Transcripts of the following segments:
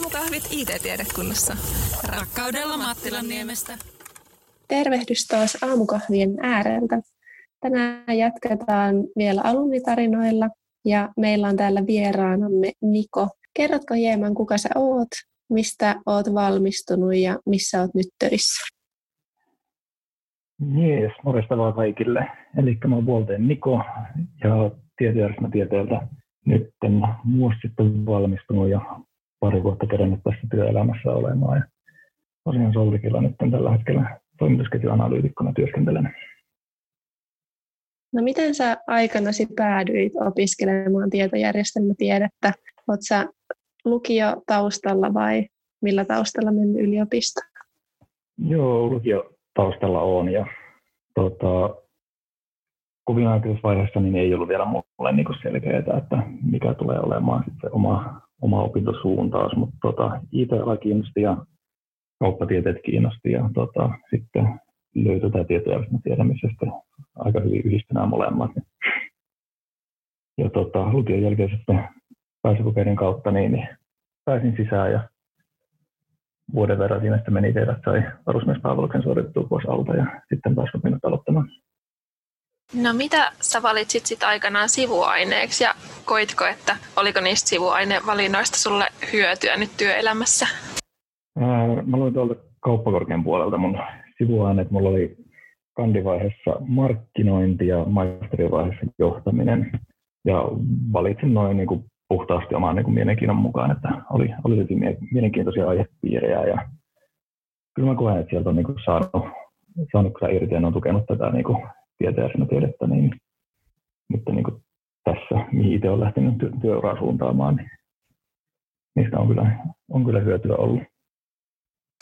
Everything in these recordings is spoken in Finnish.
Aamukahvit IT-tiedekunnassa. Rakkaudella Mattilan niemestä. Tervehdys taas aamukahvien ääreltä. Tänään jatketaan vielä alumnitarinoilla ja meillä on täällä vieraanamme Niko. Kerrotko hieman, kuka sä oot, mistä oot valmistunut ja missä oot nyt töissä? Jees, morjesta vaan kaikille. Eli mä oon Vuolteen Niko ja tieteeltä nyt vuosi sitten valmistunut ja pari vuotta kerännyt tässä työelämässä olemaan. Ja tosiaan Solvikilla nyt tällä hetkellä toimitusketjuanalyytikkona työskentelen. No miten sä aikanasi päädyit opiskelemaan tietojärjestelmätiedettä? Oletko sä lukio taustalla vai millä taustalla mennyt yliopisto? Joo, lukio taustalla on ja tota, kovin aikaisessa vaiheessa niin ei ollut vielä mulle niin selkeää, että mikä tulee olemaan se oma, oma opintosuuntaus, mutta tota, IT-ala kiinnosti ja kauppatieteet kiinnosti ja tota, sitten löytyi tämä tietojärjestelmä missä sitten aika hyvin yhdistynään molemmat. Ja tota, lukion jälkeen sitten pääsykokeiden kautta niin, niin pääsin sisään ja vuoden verran siinä sitten meni teidät sai varusmiespalveluksen suoritettua pois alta ja sitten taas opinnot aloittamaan. No mitä sä valitsit sitten aikanaan sivuaineeksi ja koitko, että oliko niistä sivuainevalinnoista sulle hyötyä nyt työelämässä? Mä luin tuolta kauppakorkean puolelta mun sivuaineet. Mulla oli kandivaiheessa markkinointi ja maisterivaiheessa johtaminen. Ja valitsin noin niin kuin puhtaasti oman niin kuin mielenkiinnon mukaan, että oli, oli hyvin mielenkiintoisia aihepiirejä. Ja kyllä mä koen, että sieltä on niin kuin saanut, saanut irti ja on tukenut tätä niin kuin tiedettä, niin nyt niin kuin tässä, mihin itse olen lähtenyt työ, työuraa suuntaamaan, niin niistä on kyllä, on kyllä hyötyä ollut.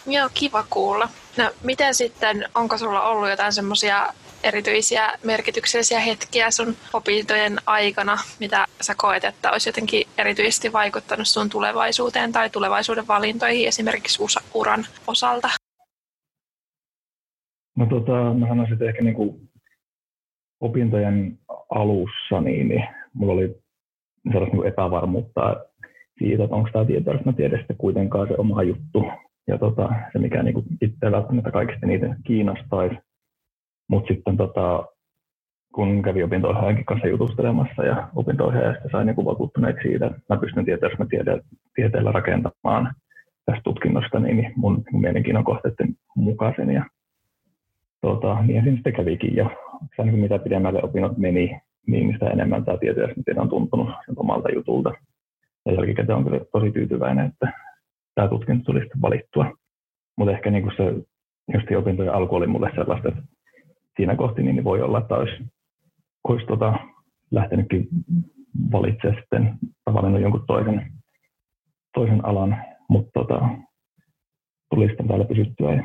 Joo, kiva kuulla. No, miten sitten, onko sulla ollut jotain semmoisia erityisiä merkityksellisiä hetkiä sun opintojen aikana, mitä sä koet, että olisi jotenkin erityisesti vaikuttanut sun tulevaisuuteen tai tulevaisuuden valintoihin esimerkiksi uran osalta? No tota, mä sanoisin, että ehkä niinku opintojen alussa, niin, niin mulla oli sellaista niin epävarmuutta siitä, että onko tämä tietoryhmätiede kuitenkaan se oma juttu. Ja tota, se, mikä niin itse välttämättä kaikista niitä kiinnostaisi. Mutta sitten tota, kun kävi opinto kanssa jutustelemassa ja opinto sai niin vakuuttuneet siitä, että mä pystyn tieteellä rakentamaan tästä tutkinnosta, niin mun, mun mielenkiinnon kohteiden mukaisen. Ja tota, niin siinä sitten kävikin jo. Se niin mitä pidemmälle opinnot meni, niin sitä enemmän tämä tietojärjestelmä on tuntunut omalta jutulta. Ja jälkikäteen on kyllä tosi tyytyväinen, että tämä tutkinto tuli sitten valittua. Mutta ehkä niin se, just opintojen alku oli mulle sellaista, että siinä kohti niin voi olla, että olisi, olisi tota, lähtenytkin valitsemaan sitten valinnut jonkun toisen, toisen alan, mutta tota, tuli sitten täällä pysyttyä ja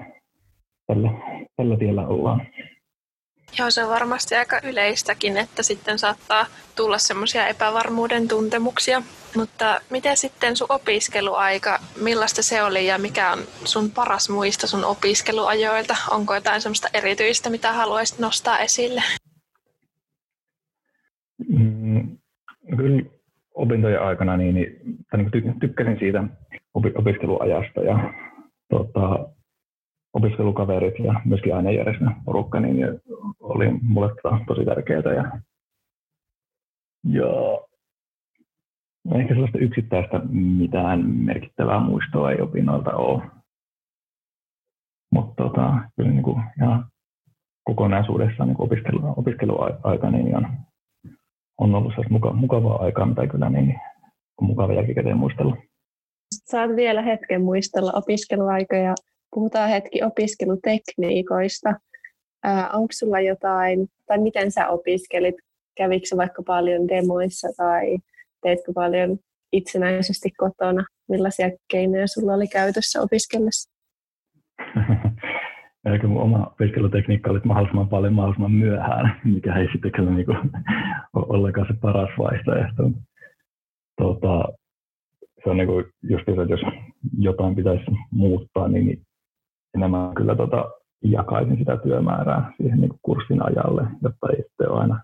tällä, tällä tiellä ollaan. Joo, se on varmasti aika yleistäkin, että sitten saattaa tulla semmoisia epävarmuuden tuntemuksia. Mutta miten sitten sun opiskeluaika, millaista se oli ja mikä on sun paras muista sun opiskeluajoilta? Onko jotain semmoista erityistä, mitä haluaisit nostaa esille? Mm, kyllä opintojen aikana niin, niin, niin tykkäsin siitä opiskeluajasta ja tota, opiskelukaverit ja myöskin ainejärjestön porukka niin oli mulle tosi tärkeää. Ja, ja ehkä sellaista yksittäistä mitään merkittävää muistoa ei opinnoilta ole. Mutta tota, kyllä niin kuin ihan kokonaisuudessaan niin opiskelu, opiskeluaika niin on, on ollut muka, mukavaa aikaa, mitä kyllä niin, on mukava jälkikäteen muistella. Saat vielä hetken muistella opiskeluaikoja puhutaan hetki opiskelutekniikoista. Ää, onko sulla jotain, tai miten sä opiskelit? Kävikö vaikka paljon demoissa tai teetkö paljon itsenäisesti kotona? Millaisia keinoja sulla oli käytössä opiskellessa? Eikä mun oma opiskelutekniikka oli mahdollisimman paljon mahdollisimman myöhään, mikä ei sitten kyllä niin ole ollenkaan se paras vaihtoehto. Tota, se on niin kuin just että jos jotain pitäisi muuttaa, niin enemmän kyllä tota, jakaisin sitä työmäärää siihen niin kurssin ajalle, jotta ei ole aina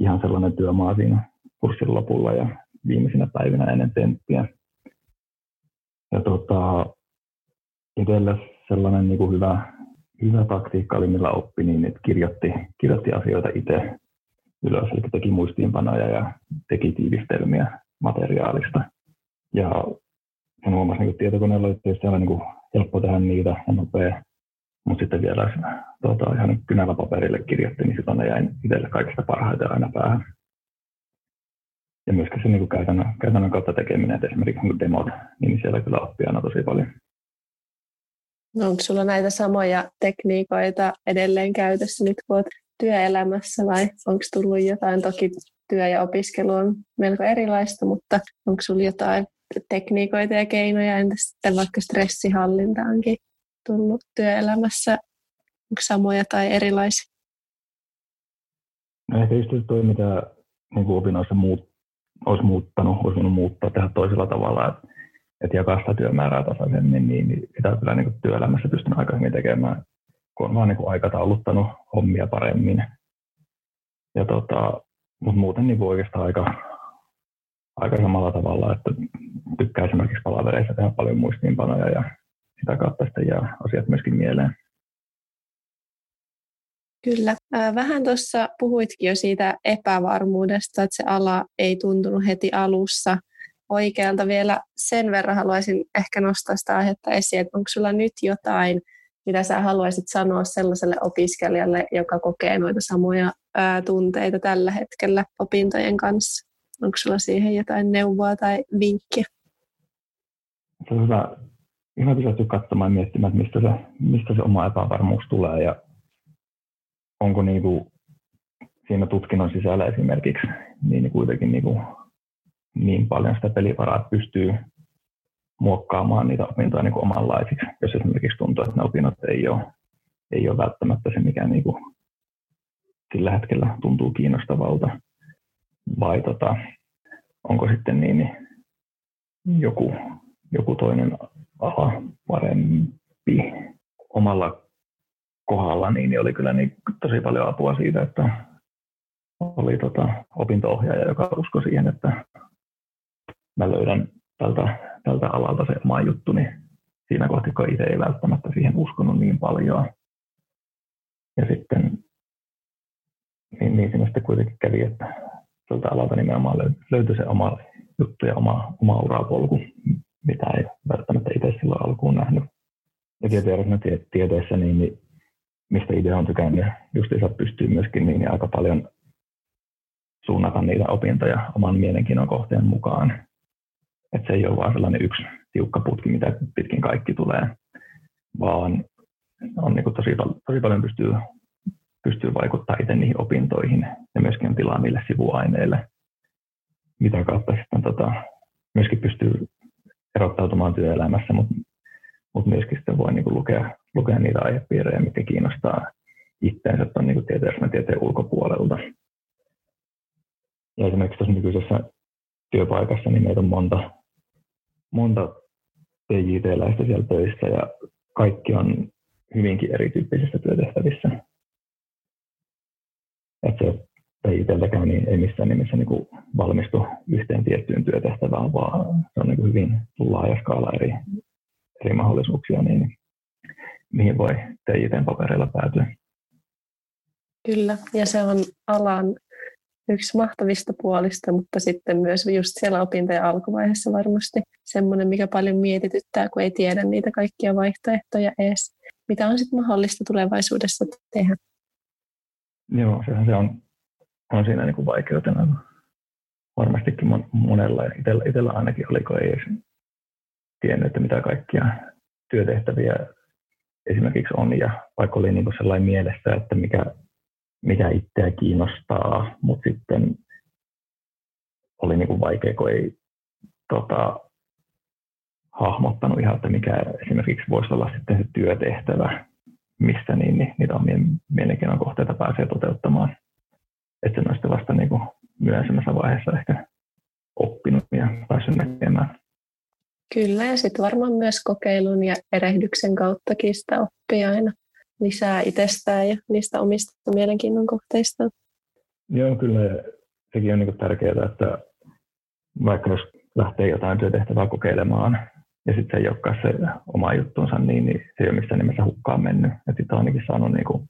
ihan sellainen työmaa siinä kurssin lopulla ja viimeisinä päivinä ennen tenttiä. ja tota, itselle sellainen niin kuin hyvä, hyvä taktiikka oli, millä oppi, niin että kirjoitti, kirjoitti asioita itse ylös, eli teki muistiinpanoja ja teki tiivistelmiä materiaalista. Ja sen huomasi niin tietokoneella, että tietysti oli niin helppo tehdä niitä ja nopea, mutta sitten vielä tota, ihan kynällä paperille kirjoitti, niin sitten ne jäi itselle kaikista parhaiten aina päähän. Ja myöskin se niin kuin käytännön, käytännön kautta tekeminen, että esimerkiksi niin demot, niin siellä kyllä oppii aina tosi paljon. No onko sulla näitä samoja tekniikoita edelleen käytössä nyt, kun olet työelämässä vai onko tullut jotain? Toki työ ja opiskelu on melko erilaista, mutta onko sulla jotain tekniikoita ja keinoja, entä sitten vaikka stressihallintaankin tullut työelämässä? Samoja tai erilaisia? No ehkä just toi, mitä niin kuin opinnoissa muut, olisi muuttanut, olisi voinut muuttaa, tehdä toisella tavalla, että, että jakaa sitä työmäärää tasaisemmin, niin, niin sitä kyllä niin kuin työelämässä pystyn aika hyvin tekemään, kun on vaan niin kuin aikatauluttanut hommia paremmin. Ja tota, mutta muuten niin oikeastaan aika, aika samalla tavalla, että tykkää esimerkiksi palavereissa tehdä paljon muistiinpanoja ja sitä kautta sitten jää asiat myöskin mieleen. Kyllä. Vähän tuossa puhuitkin jo siitä epävarmuudesta, että se ala ei tuntunut heti alussa oikealta. Vielä sen verran haluaisin ehkä nostaa sitä aihetta esiin, että onko sulla nyt jotain, mitä sä haluaisit sanoa sellaiselle opiskelijalle, joka kokee noita samoja tunteita tällä hetkellä opintojen kanssa? Onko sulla siihen jotain neuvoa tai vinkkiä? Se on hyvä, hyvä pysähtyä katsomaan ja miettimään, että mistä se, mistä se oma epävarmuus tulee ja onko niin kuin siinä tutkinnon sisällä esimerkiksi niin kuitenkin niin, kuin niin paljon sitä pelivaraa, että pystyy muokkaamaan niitä opintoja niin kuin omanlaisiksi, jos esimerkiksi tuntuu, että ne opinnot ei ole, ei ole välttämättä se, mikä niin kuin sillä hetkellä tuntuu kiinnostavalta, vai tota, onko sitten niin, niin joku, joku toinen ala parempi omalla kohdalla, niin oli kyllä niin tosi paljon apua siitä, että oli tota opinto-ohjaaja, joka uskoi siihen, että mä löydän tältä, tältä alalta se oma juttu, niin siinä kohti, kun itse ei välttämättä siihen uskonut niin paljon. Ja sitten niin, niin siinä sitten kuitenkin kävi, että tältä alalta nimenomaan löytyi se oma juttu ja oma, oma urapolku, mitä ei välttämättä itse silloin alkuun nähnyt. Ja tieteessä niin, niin mistä itse on tykännyt, justiinsa pystyy myöskin niin, niin aika paljon suunnata niitä opintoja oman mielenkiinnon kohteen mukaan. Että se ei ole vain sellainen yksi tiukka putki, mitä pitkin kaikki tulee, vaan on niin tosi, tosi paljon pystyy, pystyy vaikuttaa itse niihin opintoihin ja myöskin on tilaa niille sivuaineille, mitä kautta sitten tota, myöskin pystyy erottautumaan työelämässä, mutta mut myöskin sitten voi niin kuin lukea, lukea niitä aihepiirejä, mitkä kiinnostaa itseänsä tuon niin tieteen, tieteen ulkopuolelta. Ja esimerkiksi tuossa nykyisessä työpaikassa niin meitä on monta monta PJT-läistä siellä töissä ja kaikki on hyvinkin erityyppisissä työtehtävissä. Että se PJTltäkään niin ei missään nimessä niin kuin valmistu yhteen tiettyyn työtehtävään, vaan se on niin kuin hyvin laaja skaala eri, eri mahdollisuuksia, niin mihin voi TJTn papereilla päätyä. Kyllä, ja se on alan yksi mahtavista puolista, mutta sitten myös just siellä opintojen alkuvaiheessa varmasti semmoinen, mikä paljon mietityttää, kun ei tiedä niitä kaikkia vaihtoehtoja edes, mitä on sitten mahdollista tulevaisuudessa tehdä. Joo, sehän se on, on siinä niin kuin vaikeutena varmastikin monella ja itsellä, itsellä ainakin oli, kun ei edes tiennyt, että mitä kaikkia työtehtäviä esimerkiksi on ja vaikka oli niin kuin sellainen mielessä, että mikä mikä itseä kiinnostaa, mutta sitten oli niin kuin vaikea, kun ei tota, hahmottanut ihan, että mikä esimerkiksi voisi olla sitten se työtehtävä, missä niin, niin niitä on mielenkiinnon kohteita pääsee toteuttamaan. Että on vasta niin kuin myöhemmässä vaiheessa ehkä oppinut ja päässyt näkemään. Kyllä, ja sitten varmaan myös kokeilun ja erehdyksen kauttakin sitä oppii aina lisää itsestään ja niistä omista mielenkiinnon kohteista. Joo, kyllä. Sekin on niin tärkeää, että vaikka jos lähtee jotain työtehtävää kokeilemaan, ja sitten se ei olekaan se oma juttunsa, niin, niin se ei ole missään nimessä hukkaan mennyt. Ja sitten on ainakin saanut niin kuin,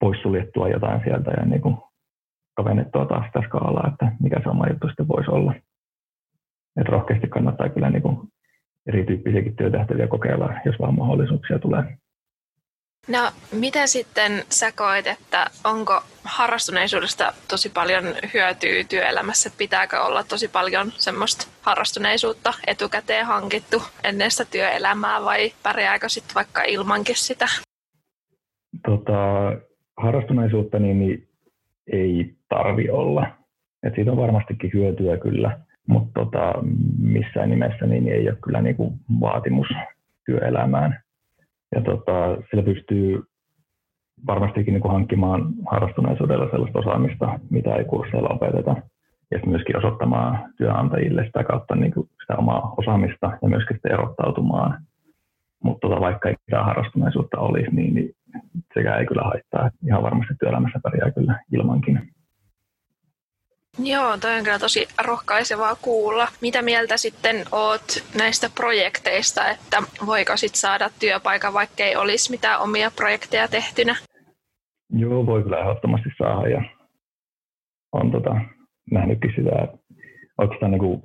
poissuljettua jotain sieltä ja niin kuin, kavennettua taas sitä skaalaa, että mikä se oma juttu sitten voisi olla. Et rohkeasti kannattaa kyllä niin kuin, erityyppisiäkin työtehtäviä kokeilla, jos vaan mahdollisuuksia tulee. No, miten sitten sä koet, että onko harrastuneisuudesta tosi paljon hyötyä työelämässä? Pitääkö olla tosi paljon semmoista harrastuneisuutta etukäteen hankittu ennen sitä työelämää vai pärjääkö sitten vaikka ilmankin sitä? Tota, harrastuneisuutta niin, niin ei tarvi olla. Et siitä on varmastikin hyötyä kyllä, mutta tota, missään nimessä niin ei ole kyllä niinku vaatimus työelämään ja tota, sillä pystyy varmastikin niin kuin hankkimaan harrastuneisuudella sellaista osaamista, mitä ei kursseilla opeteta. Ja myöskin osoittamaan työnantajille sitä kautta niin kuin sitä omaa osaamista ja myöskin erottautumaan. Mutta tota, vaikka ei mitään harrastuneisuutta olisi, niin, niin sekä ei kyllä haittaa. Ihan varmasti työelämässä pärjää kyllä ilmankin. Joo, toi on kyllä tosi rohkaisevaa kuulla. Mitä mieltä sitten oot näistä projekteista, että voiko sit saada työpaikan, vaikka ei olisi mitään omia projekteja tehtynä? Joo, voi kyllä ehdottomasti saada ja on tota, nähnytkin sitä, että oikeastaan niin kuin,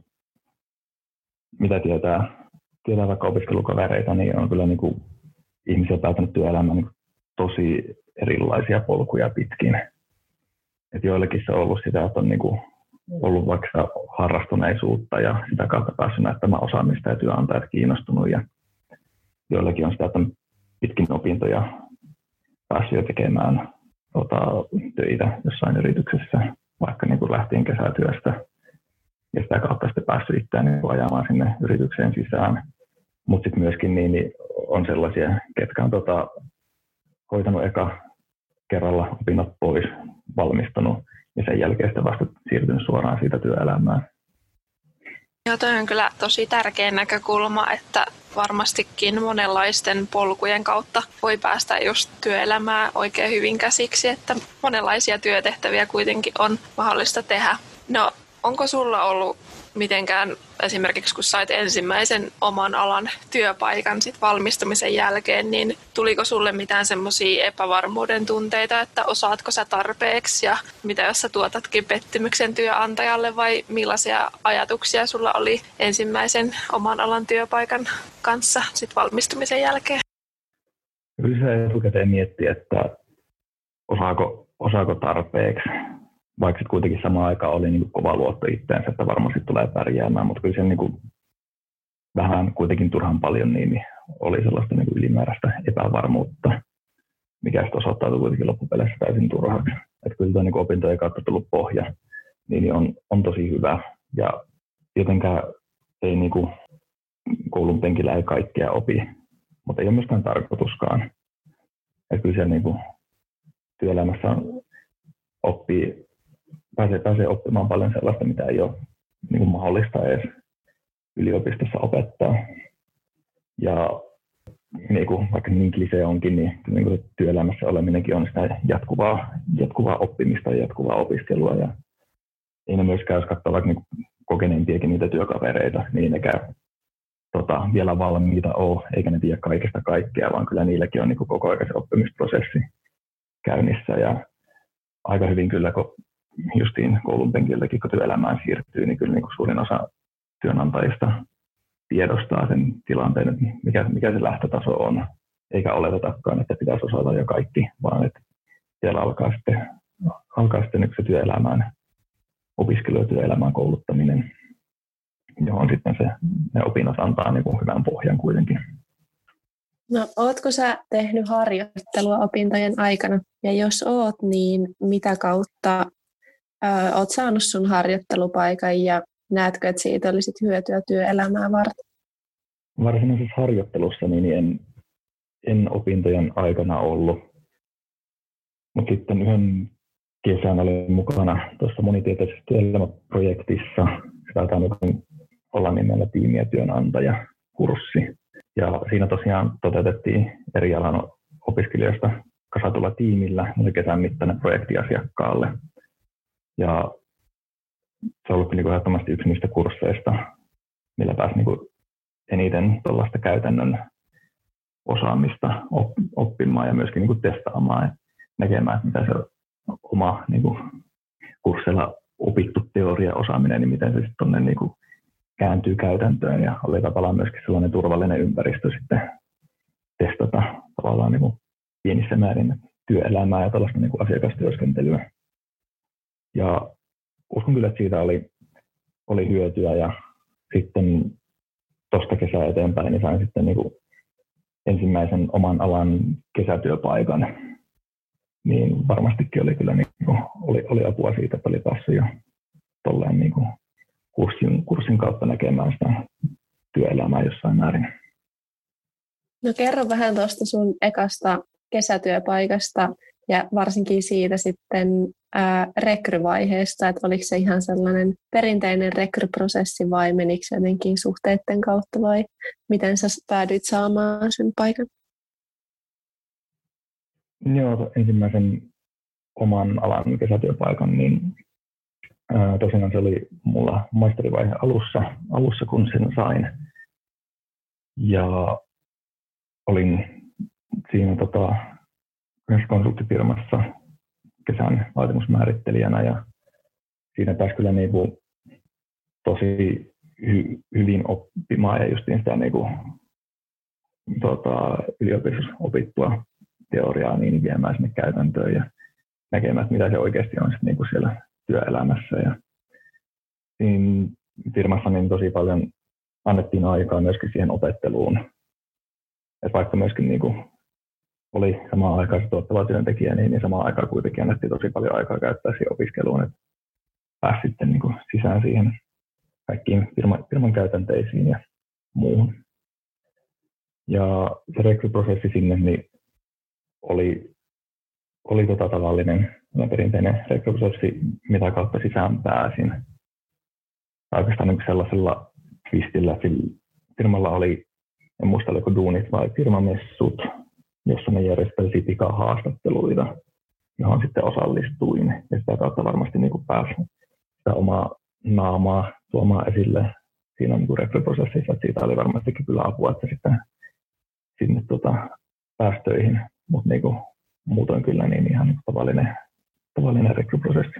mitä tietää, tietää vaikka opiskelukavereita, niin on kyllä niin kuin, ihmisiä päätänyt työelämään niin tosi erilaisia polkuja pitkin että joillekin se on ollut sitä, että on niin kuin ollut vaikka harrastuneisuutta ja sitä kautta päässyt näyttämään osaamista ja työnantajat kiinnostunut ja joillekin on sitä, että pitkin opintoja päässyt jo tekemään tota, töitä jossain yrityksessä, vaikka niin kuin lähtien kesätyöstä ja sitä kautta sitten päässyt itseään niin ajamaan sinne yritykseen sisään. Mutta sitten myöskin niin, niin on sellaisia, ketkä on tota, hoitanut eka kerralla opinnot pois, valmistunut ja sen jälkeen sitten vasta siirtynyt suoraan siitä työelämään. Joo, toi on kyllä tosi tärkeä näkökulma, että varmastikin monenlaisten polkujen kautta voi päästä just työelämää oikein hyvin käsiksi, että monenlaisia työtehtäviä kuitenkin on mahdollista tehdä. No, onko sulla ollut mitenkään esimerkiksi kun sait ensimmäisen oman alan työpaikan sit valmistumisen jälkeen, niin tuliko sulle mitään semmoisia epävarmuuden tunteita, että osaatko sä tarpeeksi ja mitä jos sä tuotatkin pettymyksen työnantajalle vai millaisia ajatuksia sulla oli ensimmäisen oman alan työpaikan kanssa sit valmistumisen jälkeen? Kyllä se etukäteen että osaako, osaako tarpeeksi vaikka sitten kuitenkin samaan aikaan oli niin kova luotto itseensä, että varmasti tulee pärjäämään, mutta kyllä se niin kuin vähän kuitenkin turhan paljon niin, niin oli sellaista niin kuin ylimääräistä epävarmuutta, mikä sitten osoittautui kuitenkin loppupeleissä täysin turhaksi. Että kyllä tämä niin opintojen kautta tullut pohja niin, niin on, on tosi hyvä ja jotenkään ei niin kuin, koulun penkillä ei kaikkea opi, mutta ei ole myöskään tarkoituskaan. Että kyllä siellä niin kuin, työelämässä oppii pääsee, pääsee oppimaan paljon sellaista, mitä ei ole niin kuin mahdollista edes yliopistossa opettaa. Ja niin kuin, vaikka niin klise onkin, niin, niin kuin työelämässä oleminenkin on sitä jatkuvaa, jatkuvaa oppimista ja jatkuvaa opiskelua. Ja ei ne myöskään, jos katsoo vaikka niin kokeneempiakin niitä työkavereita, niin ne käy tota, vielä valmiita ole, eikä ne tiedä kaikesta kaikkea, vaan kyllä niilläkin on niin koko ajan se oppimisprosessi käynnissä. Ja aika hyvin kyllä, kun justiin koulun penkiltäkin, kun työelämään siirtyy, niin kyllä niin kuin suurin osa työnantajista tiedostaa sen tilanteen, että mikä, mikä se lähtötaso on, eikä oletetakaan, että pitäisi osata jo kaikki, vaan että siellä alkaa sitten, alkaa sitten yksi työelämään, opiskelu- ja työelämään kouluttaminen, johon sitten se, ne opinnot antaa niin kuin hyvän pohjan kuitenkin. No, ootko sä tehnyt harjoittelua opintojen aikana? Ja jos oot, niin mitä kautta ö, oot saanut sun harjoittelupaikan ja näetkö, että siitä olisi hyötyä työelämää varten? Varsinaisessa harjoittelussa niin en, en opintojen aikana ollut, mutta sitten yhden kesän olin mukana tuossa monitieteisessä työelämäprojektissa. Sitä olla nimellä tiimiä työnantaja kurssi. Ja siinä tosiaan toteutettiin eri alan opiskelijoista kasatulla tiimillä, kesän mittainen projekti asiakkaalle. Ja se on ollut niin kuin ehdottomasti yksi niistä kursseista, millä pääsi niin kuin eniten tuollaista käytännön osaamista oppimaan ja myöskin niin kuin testaamaan ja näkemään, että mitä se oma niin kuin kurssilla opittu teoria osaaminen, niin miten se sitten tuonne niin kuin kääntyy käytäntöön ja oli tavallaan myöskin sellainen turvallinen ympäristö sitten testata tavallaan niin kuin pienissä määrin työelämää ja tällaista niin kuin asiakastyöskentelyä. Ja uskon kyllä, että siitä oli, oli hyötyä ja sitten tuosta kesää eteenpäin niin sain sitten niin kuin ensimmäisen oman alan kesätyöpaikan, niin varmastikin oli kyllä niin kuin, oli, oli apua siitä, että oli päässyt jo tolleen niin kuin kurssin, kurssin kautta näkemään sitä työelämää jossain määrin. No kerro vähän tuosta sun ekasta kesätyöpaikasta ja varsinkin siitä sitten ää, rekryvaiheesta, että oliko se ihan sellainen perinteinen rekryprosessi vai menikö se jotenkin suhteiden kautta vai miten sä päädyit saamaan sen paikan? Joo, ensimmäisen oman alan kesätyöpaikan, niin ää, tosiaan se oli mulla maisterivaihe alussa, alussa kun sen sain. Ja olin siinä tota, yhdessä konsulttifirmassa kesän vaatimusmäärittelijänä ja siinä pääsi kyllä niin kuin tosi hy, hyvin oppimaan ja justiin sitä niin kuin, tota, yliopistossa opittua teoriaa niin viemään sinne käytäntöön ja näkemään, mitä se oikeasti on niin kuin siellä työelämässä. Ja siinä firmassa niin tosi paljon annettiin aikaa myöskin siihen opetteluun. Et vaikka myöskin niin kuin oli samaan aikaan se tuottava työntekijä, niin, niin samaan aikaan kuitenkin annettiin tosi paljon aikaa käyttää siihen opiskeluun, että pääsi sitten niin kuin sisään siihen kaikkiin firman, firman käytänteisiin ja muuhun. Ja se rekryprosessi sinne niin oli, oli tota tavallinen perinteinen rekryprosessi, mitä kautta sisään pääsin. Oikeastaan niin sellaisella twistillä, firmalla oli, en muista oliko duunit vai firmamessut, jossa ne järjestelisi pikahaastatteluita, johon sitten osallistuin. Ja sitä kautta varmasti niin kuin pääsi sitä omaa naamaa tuomaan esille siinä niin rekryprosessissa. Siitä oli varmastikin kyllä apua, että sitten sinne tota, päästöihin, mutta niin kuin, muutoin kyllä niin ihan niin tavallinen, tavallinen rekryprosessi.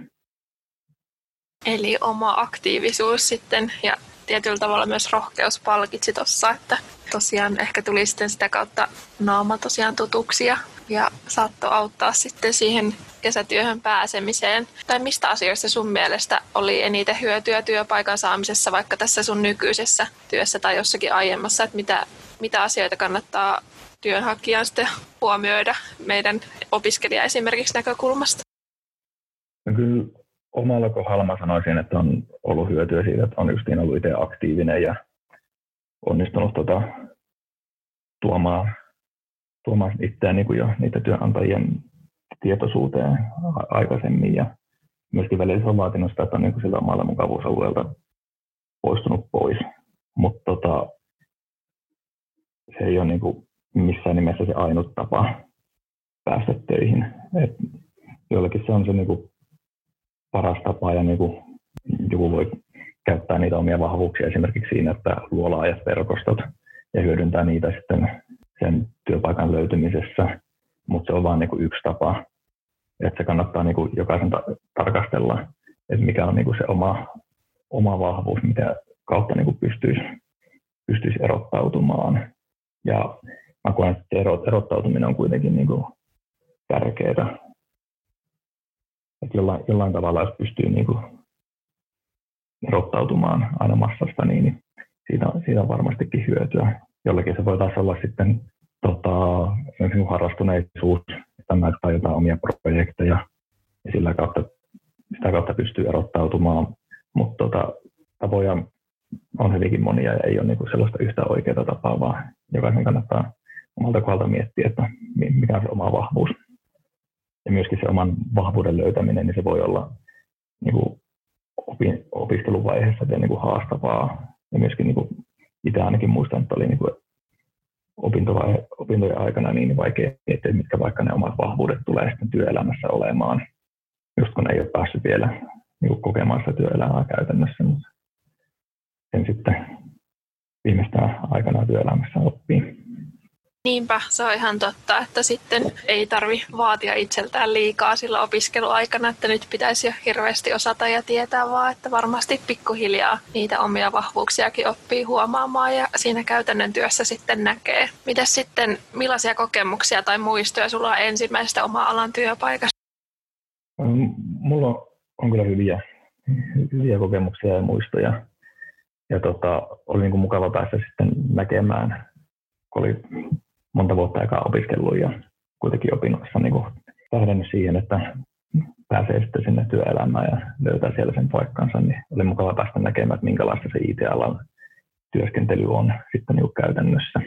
Eli oma aktiivisuus sitten ja tietyllä tavalla myös rohkeus palkitsi tuossa, että tosiaan ehkä tuli sitten sitä kautta naama tosiaan tutuksia ja saattoi auttaa sitten siihen kesätyöhön pääsemiseen. Tai mistä asioista sun mielestä oli eniten hyötyä työpaikan saamisessa vaikka tässä sun nykyisessä työssä tai jossakin aiemmassa, että mitä, mitä asioita kannattaa työnhakijan sitten huomioida meidän opiskelija esimerkiksi näkökulmasta? No kyllä omalla kohdalla mä sanoisin, että on ollut hyötyä siitä, että on justiin ollut itse aktiivinen ja onnistunut tota, tuomaan, tuomaan itseään niin kuin jo niitä työnantajien tietoisuuteen aikaisemmin ja myöskin välillä se on vaatinut sitä, että on niin sillä omalla mukavuusalueelta poistunut pois. Mutta tota, se ei ole niin kuin missään nimessä se ainut tapa päästä töihin. Et joillekin se on se niin kuin paras tapa ja niin kuin joku voi käyttää niitä omia vahvuuksia esimerkiksi siinä, että luo laajat verkostot ja hyödyntää niitä sitten sen työpaikan löytymisessä, mutta se on vain niin yksi tapa, että se kannattaa niin kuin jokaisen ta- tarkastella, että mikä on niin kuin se oma, oma vahvuus, mitä kautta niin kuin pystyisi, pystyisi erottautumaan. Ja mä koen, että erottautuminen on kuitenkin niin kuin tärkeää. Että jollain, jollain tavalla, jos pystyy niin kuin erottautumaan aina massasta, niin, niin siitä, siitä on varmastikin hyötyä. Jollakin se voi taas olla sitten tota, niin harrastuneisuus, että näyttää jotain omia projekteja ja sillä kautta, sitä kautta pystyy erottautumaan. Mutta tota, tapoja on hyvinkin monia ja ei ole niinku sellaista yhtä oikeaa tapaa, vaan jokaisen kannattaa omalta kohdalta miettiä, että mikä on se oma vahvuus. Ja myöskin se oman vahvuuden löytäminen, niin se voi olla niin kuin opiskeluvaiheessa vielä niin kuin haastavaa. Ja myöskin niin kuin itse ainakin muistan, että oli niin kuin opintojen aikana niin vaikea miettiä, mitkä vaikka ne omat vahvuudet tulee sitten työelämässä olemaan, just kun ei ole päässyt vielä niin kuin kokemaan sitä työelämää käytännössä. Mutta sen sitten viimeistään aikana työelämässä oppii. Niinpä, se on ihan totta, että sitten ei tarvi vaatia itseltään liikaa sillä opiskeluaikana, että nyt pitäisi jo hirveästi osata ja tietää, vaan että varmasti pikkuhiljaa niitä omia vahvuuksiakin oppii huomaamaan ja siinä käytännön työssä sitten näkee. Mitäs sitten, millaisia kokemuksia tai muistoja sulla on ensimmäisestä oma alan työpaikasta? Mulla on kyllä hyviä, hyviä kokemuksia ja muistoja. Ja tota, oli niin kuin mukava päästä sitten näkemään, kun oli monta vuotta aikaa opiskellut ja kuitenkin opinnoissa niin kuin siihen, että pääsee sitten sinne työelämään ja löytää siellä sen paikkansa, niin oli mukava päästä näkemään, että minkälaista se IT-alan työskentely on sitten niin kuin käytännössä.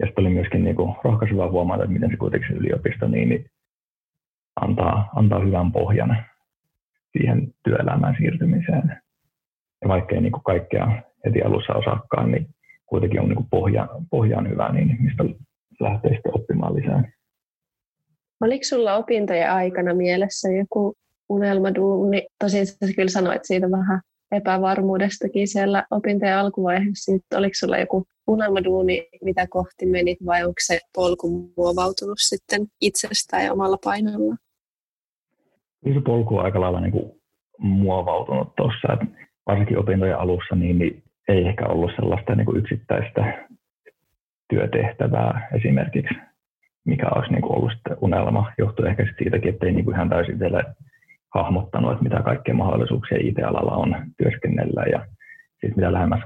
Ja sitten oli myöskin niin kuin rohkaisevaa huomata, että miten se kuitenkin se yliopisto niin, niin antaa, antaa hyvän pohjan siihen työelämään siirtymiseen. Ja vaikkei niin kuin kaikkea heti alussa osaakaan, niin kuitenkin on niin kuin pohja, pohja on hyvä, niin mistä lähtee sitten oppimaan lisää. Oliko sulla opintojen aikana mielessä joku unelmaduuni? Tosin sä kyllä sanoit siitä vähän epävarmuudestakin siellä opintojen alkuvaiheessa. Nyt oliko sulla joku unelmaduuni, mitä kohti menit, vai onko se polku muovautunut sitten itsestään ja omalla painolla? Kyllä se polku on aika lailla niin kuin muovautunut tuossa. Varsinkin opintojen alussa niin, niin ei ehkä ollut sellaista niin kuin yksittäistä työtehtävää esimerkiksi, mikä olisi niin kuin ollut unelma. Johtuu ehkä siitäkin, että ei niin kuin ihan täysin vielä hahmottanut, että mitä kaikkea mahdollisuuksia IT-alalla on työskennellä ja siis mitä lähemmäs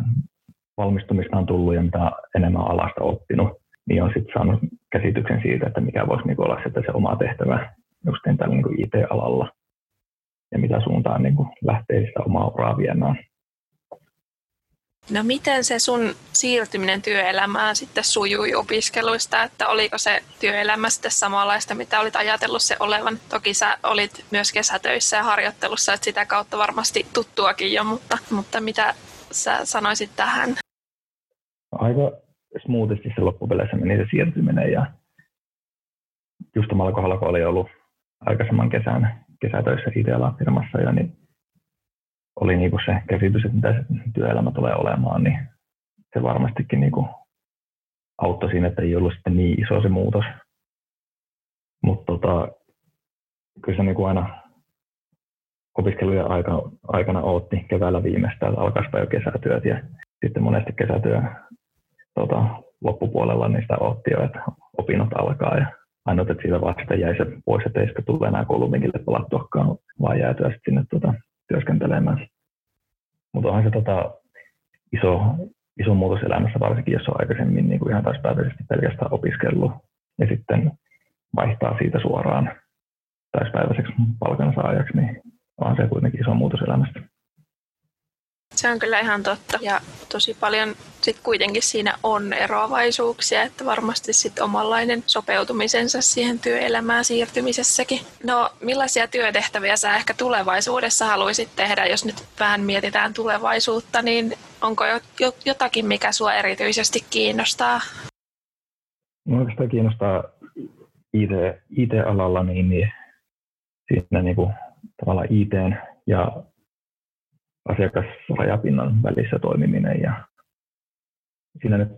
valmistumista on tullut ja mitä enemmän alasta oppinut, niin on sitten saanut käsityksen siitä, että mikä voisi niin olla sitten se oma tehtävä just tällä niin IT-alalla ja mitä suuntaan niin kuin lähtee sitä omaa uraa viemään. No miten se sun siirtyminen työelämään sitten sujui opiskeluista, että oliko se työelämä sitten samanlaista, mitä olit ajatellut se olevan? Toki sä olit myös kesätöissä ja harjoittelussa, että sitä kautta varmasti tuttuakin jo, mutta, mutta mitä sä sanoisit tähän? Aika smoothisti se loppupeleissä meni se siirtyminen ja just omalla kohdalla, kun oli ollut aikaisemman kesän kesätöissä IT-firmassa ja niin oli niin kuin se käsitys, että mitä se työelämä tulee olemaan, niin se varmastikin niin kuin auttoi siinä, että ei ollut sitten niin iso se muutos. Mutta tota, kyllä se niin kuin aina opiskelujen aikana, aikana ootti keväällä viimeistään, että alkaisipa jo kesätyöt ja sitten monesti kesätyö tota, loppupuolella niin sitä ootti jo, että opinnot alkaa ja ainoa, että siitä vasta jäi se pois, että ei sitten tule enää kouluminkille palattuakaan, vaan jäätyä sitten sinne tota, työskentelemään. Mutta onhan se tota, iso, iso muutos elämässä, varsinkin jos on aikaisemmin niin kuin ihan täyspäiväisesti pelkästään opiskellut ja sitten vaihtaa siitä suoraan täyspäiväiseksi palkansaajaksi, niin on se kuitenkin iso muutos elämästä. Se on kyllä ihan totta. Ja tosi paljon sit kuitenkin siinä on eroavaisuuksia, että varmasti sit omanlainen sopeutumisensa siihen työelämään siirtymisessäkin. No, millaisia työtehtäviä sä ehkä tulevaisuudessa haluaisit tehdä, jos nyt vähän mietitään tulevaisuutta, niin onko jotakin, mikä sua erityisesti kiinnostaa? No oikeastaan kiinnostaa IT, IT-alalla, niin, niin siinä niin kuin, tavallaan IT ja asiakasrajapinnan välissä toimiminen ja siinä nyt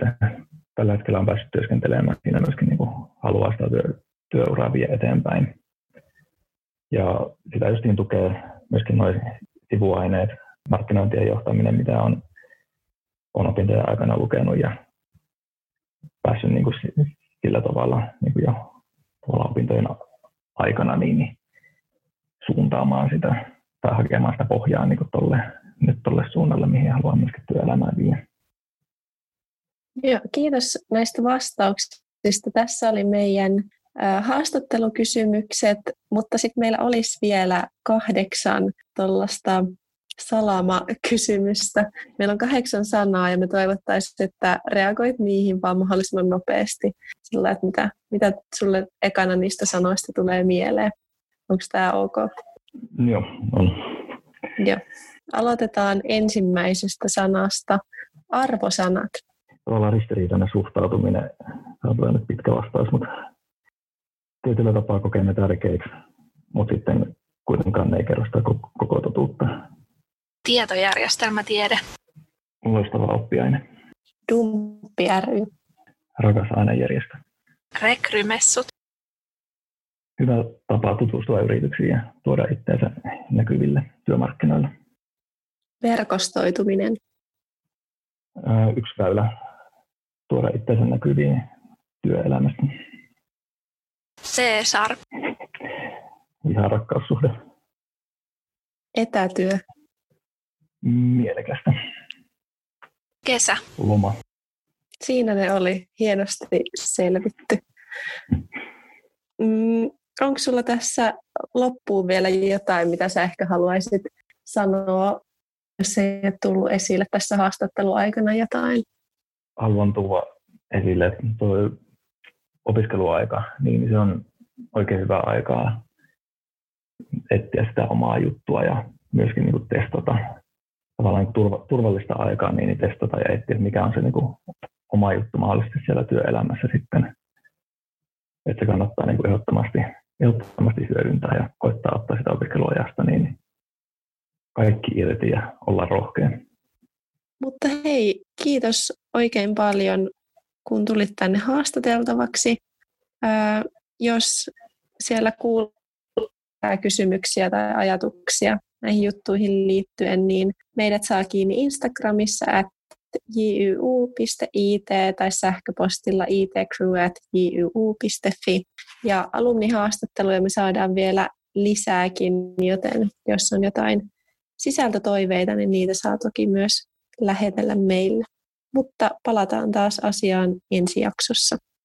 tällä hetkellä on päässyt työskentelemään siinä myöskin niin kuin haluaa sitä työ, työuraa vie eteenpäin. Ja sitä justiin tukee myöskin nuo sivuaineet, markkinointien johtaminen, mitä on, on opintojen aikana lukenut ja päässyt niin kuin sillä tavalla niin kuin jo opintojen aikana niin, niin suuntaamaan sitä tai hakemaan sitä pohjaa niin tolle, nyt tuolle suunnalle, mihin haluan myöskin työelämää viedä. Joo, kiitos näistä vastauksista. Tässä oli meidän haastattelukysymykset, mutta sitten meillä olisi vielä kahdeksan tuollaista salama-kysymystä. Meillä on kahdeksan sanaa ja me toivottaisiin, että reagoit niihin vaan mahdollisimman nopeasti sillä, että mitä, mitä sulle ekana niistä sanoista tulee mieleen. Onko tämä ok? Joo, on. Joo. Aloitetaan ensimmäisestä sanasta. Arvosanat. Tavallaan ristiriitainen suhtautuminen. Tämä on nyt pitkä vastaus, mutta tietyllä tapaa kokemme tärkeiksi, mutta sitten kuitenkaan ne ei kerro sitä koko totuutta. Tietojärjestelmätiede. Loistava oppiaine. ry? Rakas ainejärjestö. Rekrymessut. Hyvä tapa tutustua yrityksiin ja tuoda itseensä näkyville työmarkkinoilla. Verkostoituminen. Yksi väylä tuoda itseensä näkyviin työelämästä. Cesar. Ihan rakkaussuhde. Etätyö. Mielekästä. Kesä. Loma. Siinä ne oli hienosti selvitty. Mm, onko sulla tässä loppuun vielä jotain, mitä sä ehkä haluaisit sanoa, jos ei ole tullut esille tässä haastatteluaikana jotain? Haluan tuoda esille, että tuo opiskeluaika, niin se on oikein hyvä aikaa etsiä sitä omaa juttua ja myöskin niin kuin testata tavallaan turva, turvallista aikaa niin testata ja etsiä, mikä on se niin kuin oma juttu mahdollisesti siellä työelämässä sitten. Että se kannattaa niin kuin ehdottomasti, ehdottomasti hyödyntää ja koittaa ottaa sitä opiskeluajasta niin kaikki irti ja olla rohkea. Mutta hei, kiitos oikein paljon, kun tulit tänne haastateltavaksi. Ää, jos siellä kuuluu kysymyksiä tai ajatuksia näihin juttuihin liittyen, niin meidät saa kiinni Instagramissa at jyu.it tai sähköpostilla itcrew.jyu.fi. Ja alumnihaastatteluja me saadaan vielä lisääkin, joten jos on jotain sisältötoiveita, niin niitä saa toki myös lähetellä meille. Mutta palataan taas asiaan ensi jaksossa.